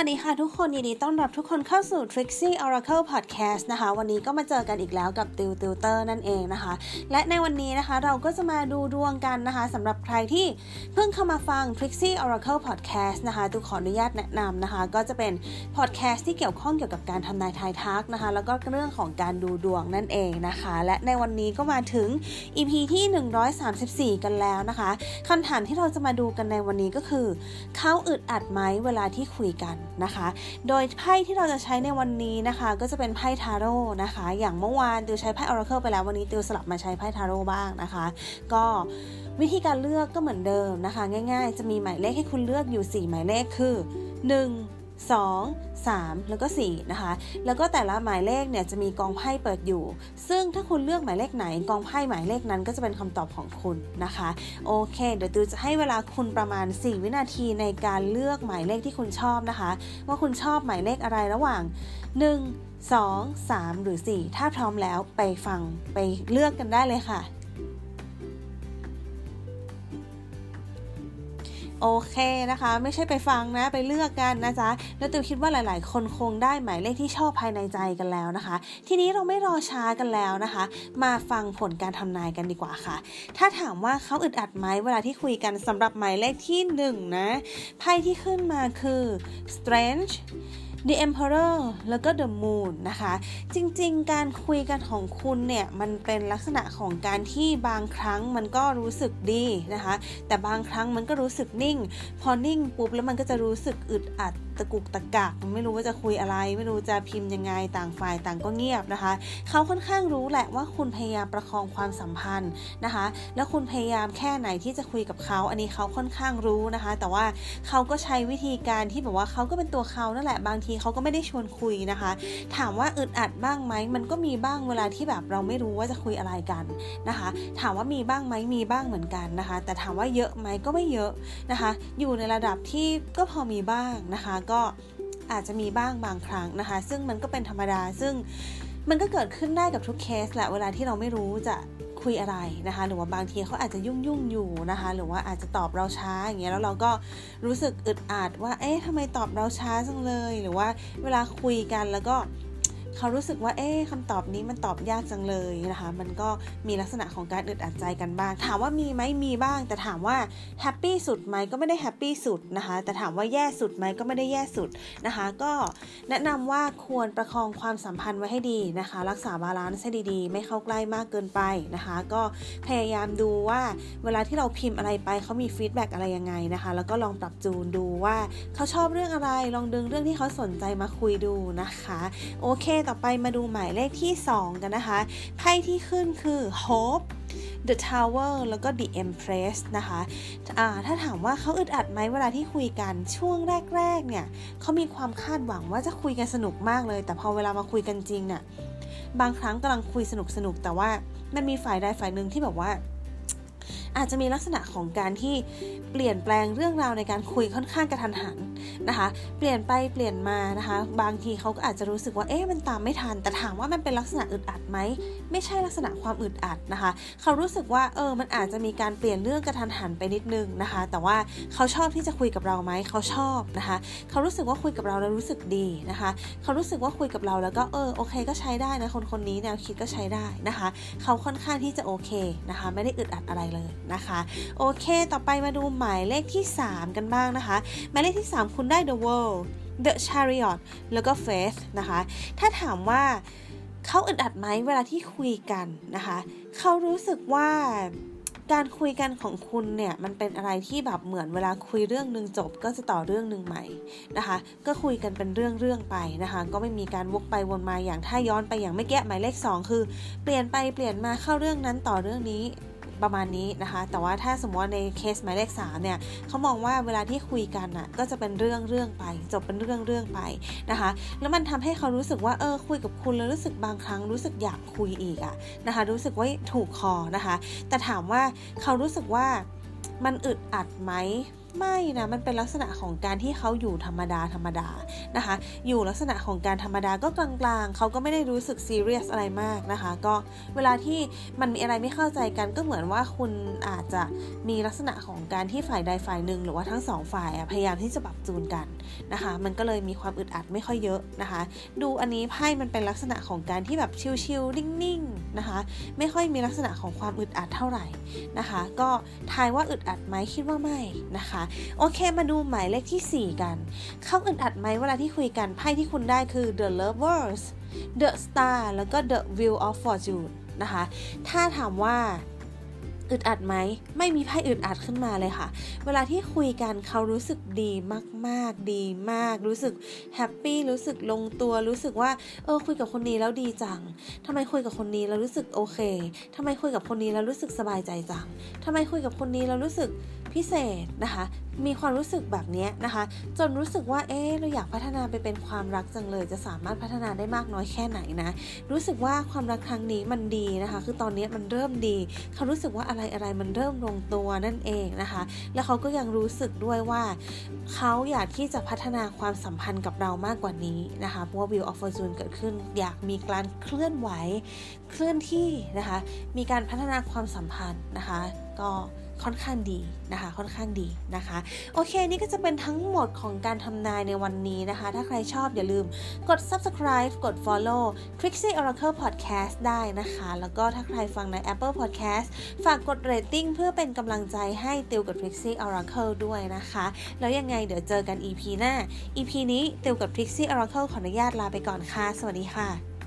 วัสดีค่ะทุกคนยินดีต้อนรับทุกคนเข้าสู่ Trixie Oracle Podcast นะคะ วันนี้ก็มาเจอกันอีกแล้วกับติวติวเตอร์นั่นเองนะคะ และในวันนี้นะคะเราก็จะมาดูดวงกันนะคะสำหรับใครที่เพิ่งเข้ามาฟัง Trixie Oracle Podcast นะคะตุกขออนุญาตแนะนำนะคะ ก็จะเป็น podcast ที่เกี่ยวข้องเกี่ยวกับการทำนายทายทักนะคะ แล้วก็เรื่องของการดูดวงนั่นเองนะคะ และในวันนี้ก็มาถึง EP ที่ 134 กันแล้วนะคะคำถามที่เราจะมาดูกันในวันนี้ก็คือเขาอึดอัดไหมเวลาที่คุยกัน นะคะ โดยไพ่ที่เราจะใช้ในวันนี้นะคะ ก็จะเป็นไพ่ทาโร่นะคะ อย่างเมื่อวานติวใช้ไพ่ออราเคิลไปแล้ววันนี้ติวสลับมาใช้ไพ่ทาโร่บ้างนะคะ ก็วิธีการเลือกก็เหมือนเดิมนะคะ ง่าย ๆ จะมีหมายเลขให้คุณเลือกอยู่ 4 หมายเลขคือ 1 2 3 แล้วก็ 4 นะคะ แล้วก็แต่ละหมายเลขเนี่ยจะมีกองไพ่เปิดอยู่ ซึ่งถ้าคุณเลือกหมายเลขไหน กองไพ่หมายเลขนั้นก็จะเป็นคำตอบของคุณนะคะ โอเค เดี๋ยวตูจะให้เวลาคุณประมาณ 4 วินาทีในการเลือกหมายเลขที่คุณชอบนะคะ ว่าคุณชอบหมายเลขอะไรระหว่าง 1 2 3 หรือ 4 ถ้าพร้อมแล้วไปฟังไปเลือกกันได้เลยค่ะ โอเคนะคะ ไม่ใช่ไปฟังนะไปเลือกกันนะจ๊ะแล้วติวคิดว่าหลาย ๆ คนคงได้หมายเลขที่ชอบภายในใจกันแล้วนะคะ ทีนี้เราไม่รอช้ากันแล้วนะคะ มาฟังผลการทำนายกันดีกว่าค่ะ ถ้าถามว่าเขาอึดอัดไหมเวลาที่คุยกันสำหรับหมายเลขที่1นนะไพ่ที่ขึ้นมาคือ strange The Emperor แล้วก็ The Moon นะคะ จริงๆ การคุยกันของคุณเนี่ย มันเป็นลักษณะของการที่บางครั้งมันก็รู้สึกดีนะคะ แต่บางครั้งมันก็รู้สึกนิ่ง พอนิ่งปุ๊บแล้วมันก็จะรู้สึกอึดอัด ตะกุกตะกักไม่รู้ว่าจะคุยอะไร ไม่รู้จะพิมพ์ยังไงต่างฝ่ายต่างก็เงียบนะคะ เขาค่อนข้างรู้แหละว่าคุณพยายามประคองความสัมพันธ์นะคะ แล้วคุณพยายามแค่ไหนที่จะคุยกับเขา อันนี้เขาค่อนข้างรู้นะคะ แต่ว่าเขาก็ใช้วิธีการที่แบบว่าเขาก็เป็นตัวเขานั่นแหละบางทีเขาก็ไม่ได้ชวนคุยนะคะ ถามว่าอึดอัดบ้างไหมมันก็มีบ้างเวลาที่แบบเราไม่รู้ว่าจะคุยอะไรกันนะคะ ถามว่ามีบ้างไหมมีบ้างเหมือนกันนะคะ แต่ถามว่าเยอะไหมก็ไม่เยอะนะคะ อยู่ในระดับที่ก็พอมีบ้างนะคะก็อาจจะมีบ้างบางครั้งนะคะ ซึ่งมันก็เป็นธรรมดา ซึ่งมันก็เกิดขึ้นได้กับทุกเคสแหละเวลาที่เราไม่รู้จะคุยอะไรนะคะ หรือว่าบางทีเขาอาจจะยุ่งยุ่งอยู่นะคะ หรือว่าอาจจะตอบเราช้าอย่างเงี้ยแล้วเราก็รู้สึกอึดอัดว่าเอ๊ะทำไมตอบเราช้าจังเลย หรือว่าเวลาคุยกันแล้วก็ เขารู้สึกว่าเอ๊ะคำตอบนี้มันตอบยากจังเลยนะคะ มันก็มีลักษณะของการอึดอัดใจกันบ้าง ถามว่ามีไหมมีบ้าง แต่ถามว่าhappy สุดไหมก็ไม่ได้ happy สุดนะคะ แต่ถามว่าแย่สุดไหมก็ไม่ได้แย่สุดนะคะ ก็แนะนำว่าควรประคองความสัมพันธ์ไว้ให้ดีนะคะ รักษา balance ให้ดีๆ ไม่เข้าใกล้มากเกินไปนะคะ ก็พยายามดูว่าเวลาที่เราพิมพ์อะไรไปเขามี feedback อะไรยังไงนะคะ แล้วก็ลองปรับจูนดูว่าเขาชอบเรื่องอะไร ลองดึงเรื่องที่เขาสนใจมาคุยดูนะคะ โอเคต่อไปมาดูหมายเลขที่ 2 กันนะคะ ไพ่ที่ขึ้นคือ Hope The Tower แล้วก็ The Empress นะคะะถ้าถามว่าเขาอึดอัดไหมเวลาที่คุยกันช่วงแรกๆเนี่ยเขามีความคาดหวังว่าจะคุยกันสนุกมากเลย แต่พอเวลามาคุยกันจริงเนี่ยบางครั้งกำลังคุยสนุกสนุกแต่ว่ามันมีฝ่ายใดฝ่ายหนึ่งที่แบบว่า อาจจะมีลักษณะของการที่เปลี่ยนแปลงเรื่องราวในการคุยค่อนข้างกระทันหันนะคะ เปลี่ยนไปเปลี่ยนมานะคะ บางทีเขาก็อาจจะรู้สึกว่าเอ๊ะมันตามไม่ทัน แต่ถามว่ามันเป็นลักษณะอึดอัดไหมไม่ใช่ลักษณะความอึดอัดนะคะ เขารู้สึกว่าเออมันอาจจะมีการเปลี่ยนเรื่องกระทันหันไปนิดนึงนะคะ แต่ว่าเขาชอบที่จะคุยกับเราไหมเขาชอบนะคะ เขารู้สึกว่าคุยกับเราแล้วรู้สึกดีนะคะ เขารู้สึกว่าคุยกับเราแล้วก็เออโอเคก็ใช้ได้นะคนคนนี้แนวคิดก็ใช้ได้นะคะ เขาค่อนข้างที่จะโอเคนะคะ ไม่ได้อึดอัดอะไรเลยนะคะ โอเค ต่อไปมาดูหมายเลขที่ 3 กันบ้างนะคะ หมายเลขที่ 3คุณได้ The World The Chariot แล้วก็ Faith นะคะ ถ้าถามว่าเขาอึดอัดไหมเวลาที่คุยกันนะคะ เขารู้สึกว่าการคุยกันของคุณเนี่ยมันเป็นอะไรที่แบบเหมือนเวลาคุยเรื่องหนึ่งจบ ก็จะต่อเรื่องหนึ่งใหม่นะคะ ก็คุยกันเป็นเรื่องเรื่องไปนะคะ ก็ไม่มีการวกไปวนมาอย่างถ้าย้อนไปอย่างไม่แก้หมายเลข 2 คือ เปลี่ยนไปเปลี่ยนมาเข้าเรื่องนั้นต่อเรื่องนี้ ประมาณนี้นะคะ แต่ว่าถ้าสมมติว่าในเคสหมายเลขสามเนี่ยเขามองว่าเวลาที่คุยกันอะก็จะเป็นเรื่องเรื่องไป จบเป็นเรื่องเรื่องไปนะคะ แล้วมันทำให้เขารู้สึกว่าเออคุยกับคุณแล้วรู้สึกบางครั้งรู้สึกอยากคุยอีกอะนะคะ รู้สึกว่าถูกคอนะคะ แต่ถามว่าเขารู้สึกว่ามันอึดอัดไหมไม่นะมันเป็นลักษณะของการที่เขาอยู่ธรรมดาธรรมดานะคะ อยู่ลักษณะของการธรรมดาก็กลางๆเขาก็ไม่ได้รู้สึกซีเรียสอะไรมากนะคะ ก็เวลาที่มันมีอะไรไม่เข้าใจกันก็เหมือนว่าคุณอาจจะมีลักษณะของการที่ฝ่ายใดฝ่ายหนึ่งหรือว่าทั้งสองฝ่ายพยายามที่จะปรับจูนกันนะคะ มันก็เลยมีความอึดอัดไม่ค่อยเยอะนะคะ ดูอันนี้ไพ่มันเป็นลักษณะของการที่แบบชิลๆนิ่งๆนะคะ ไม่ค่อยมีลักษณะของความอึดอัดเท่าไหร่นะคะ ก็ทายว่าอึดอัดไหมคิดว่าไม่นะคะโอเคมาดูหมายเลขที่ 4 กัน เข้าอึดอัดไหมเวลาที่คุยกันไพ่ที่คุณได้คือ the lovers the star แล้วก็ the wheel of fortune นะคะ ถ้าถามว่า อึดอัดไหม ไม่มีไพ่อึดอัดขึ้นมาเลยค่ะ เวลาที่คุยกันเขารู้สึกดีมาก ๆ ดีมาก รู้สึกแฮปปี้ รู้สึกลงตัว รู้สึกว่า เออ คุยกับคนนี้แล้วดีจังทำไมคุยกับคนนี้แล้วรู้สึกโอเคทำไมคุยกับคนนี้แล้วรู้สึกสบายใจจังทำไมคุยกับคนนี้แล้วรู้สึกพิเศษนะคะ มีความรู้สึกแบบนี้นะคะ จนรู้สึกว่า เอ๊เราอยากพัฒนาไปเป็นความรักจังเลย จะสามารถพัฒนาได้มากน้อยแค่ไหนนะ รู้สึกว่าความรักครั้งนี้มันดีนะคะ คือตอนนี้มันเริ่มดี เขารู้สึกว่าอะไรอะไรมันเริ่มลงตัวนั่นเองนะคะ แล้วเขาก็ยังรู้สึกด้วยว่าเขาอยากที่จะพัฒนาความสัมพันธ์กับเรามากกว่านี้นะคะเพราะว่าวิวออฟฟอร์จูนเกิดขึ้น อยากมีการเคลื่อนไหวเคลื่อนที่นะคะ มีการพัฒนาความสัมพันธ์นะคะ ก็ ค่อนข้างดีนะคะ ค่อนข้างดีนะคะ โอเค นี่ก็จะเป็นทั้งหมดของการทำนายในวันนี้นะคะ ถ้าใครชอบอย่าลืมกด subscribe กด follow Trixie Oracle Podcast ได้นะคะ แล้วก็ถ้าใครฟังใน Apple Podcast ฝากกด rating เพื่อเป็นกำลังใจให้ติวกับ Trixie Oracle ด้วยนะคะ แล้วยังไงเดี๋ยวเจอกัน EP หน้า EP นี้ติวกับ Trixie Oracle ขออนุญาตลาไปก่อนค่ะ สวัสดีค่ะ